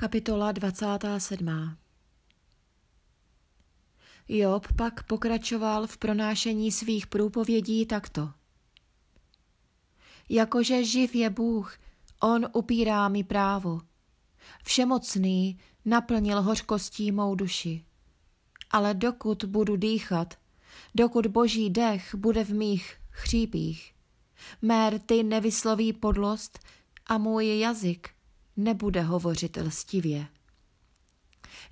Kapitola 27. Job pak pokračoval v pronášení svých průpovědí takto. Jakože živ je Bůh, on upírá mi právo. Všemocný naplnil hořkostí mou duši. Ale dokud budu dýchat, dokud boží dech bude v mých chřípích, mé rty nevysloví podlost a můj jazyk nebude hovořit lstivě.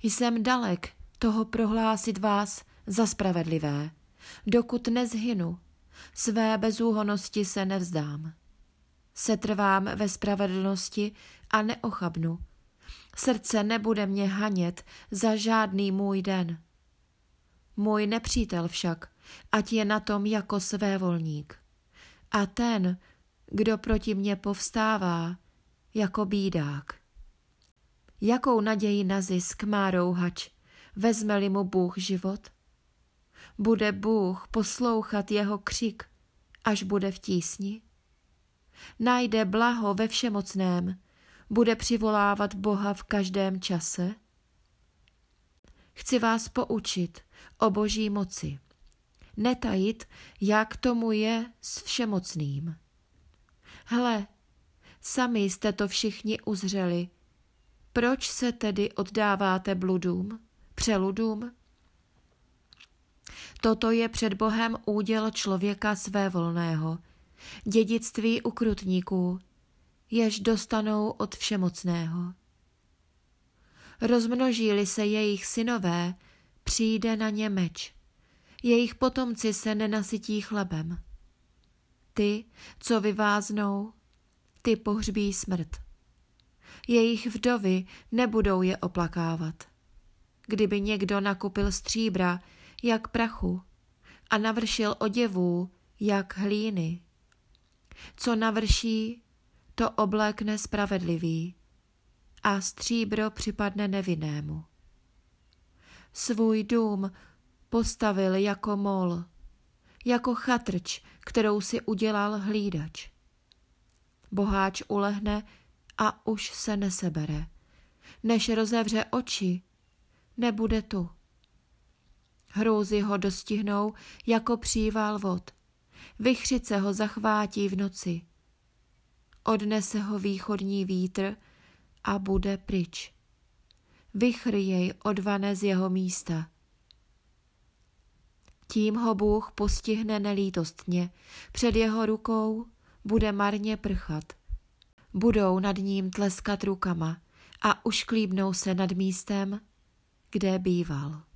Jsem dalek toho prohlásit vás za spravedlivé, dokud nezhynu, své bezúhonosti se nevzdám. Setrvám ve spravedlnosti a neochabnu. Srdce nebude mě hanět za žádný můj den. Můj nepřítel však, ať je na tom jako své volník. A ten, kdo proti mně povstává, jako bídák. Jakou naději na zisk má rouhač, vezme-li mu Bůh život? Bude Bůh poslouchat jeho křik, až bude v tísni? Najde blaho ve všemocném, bude přivolávat Boha v každém čase? Chci vás poučit o boží moci. Netajit, jak tomu je s všemocným. Hle, Sami jste to všichni uzřeli. Proč se tedy oddáváte bludům, přeludům? Toto je před Bohem úděl člověka své volného, dědictví ukrutníků, jež dostanou od všemocného. Rozmnoží-li se jejich synové, přijde na ně meč. Jejich potomci se nenasytí chlebem. Ty, co vyváznou, ty pohřbí smrt. Jejich vdovy nebudou je oplakávat. Kdyby někdo nakupil stříbra, jak prachu, a navršil oděvů, jak hlíny. Co navrší, to oblékne spravedlivý a stříbro připadne nevinnému. Svůj dům postavil jako mol, jako chatrč, kterou si udělal hlídač. Boháč ulehne a už se nesebere. Než rozevře oči, nebude tu. Hrůzy ho dostihnou jako příval vod. Vychřice ho zachvátí v noci. Odnese ho východní vítr a bude pryč. Vychr jej odvane z jeho místa. Tím ho Bůh postihne nelítostně, před jeho rukou bude marně prchat. Budou nad ním tleskat rukama a ušklíbnou se nad místem, kde býval.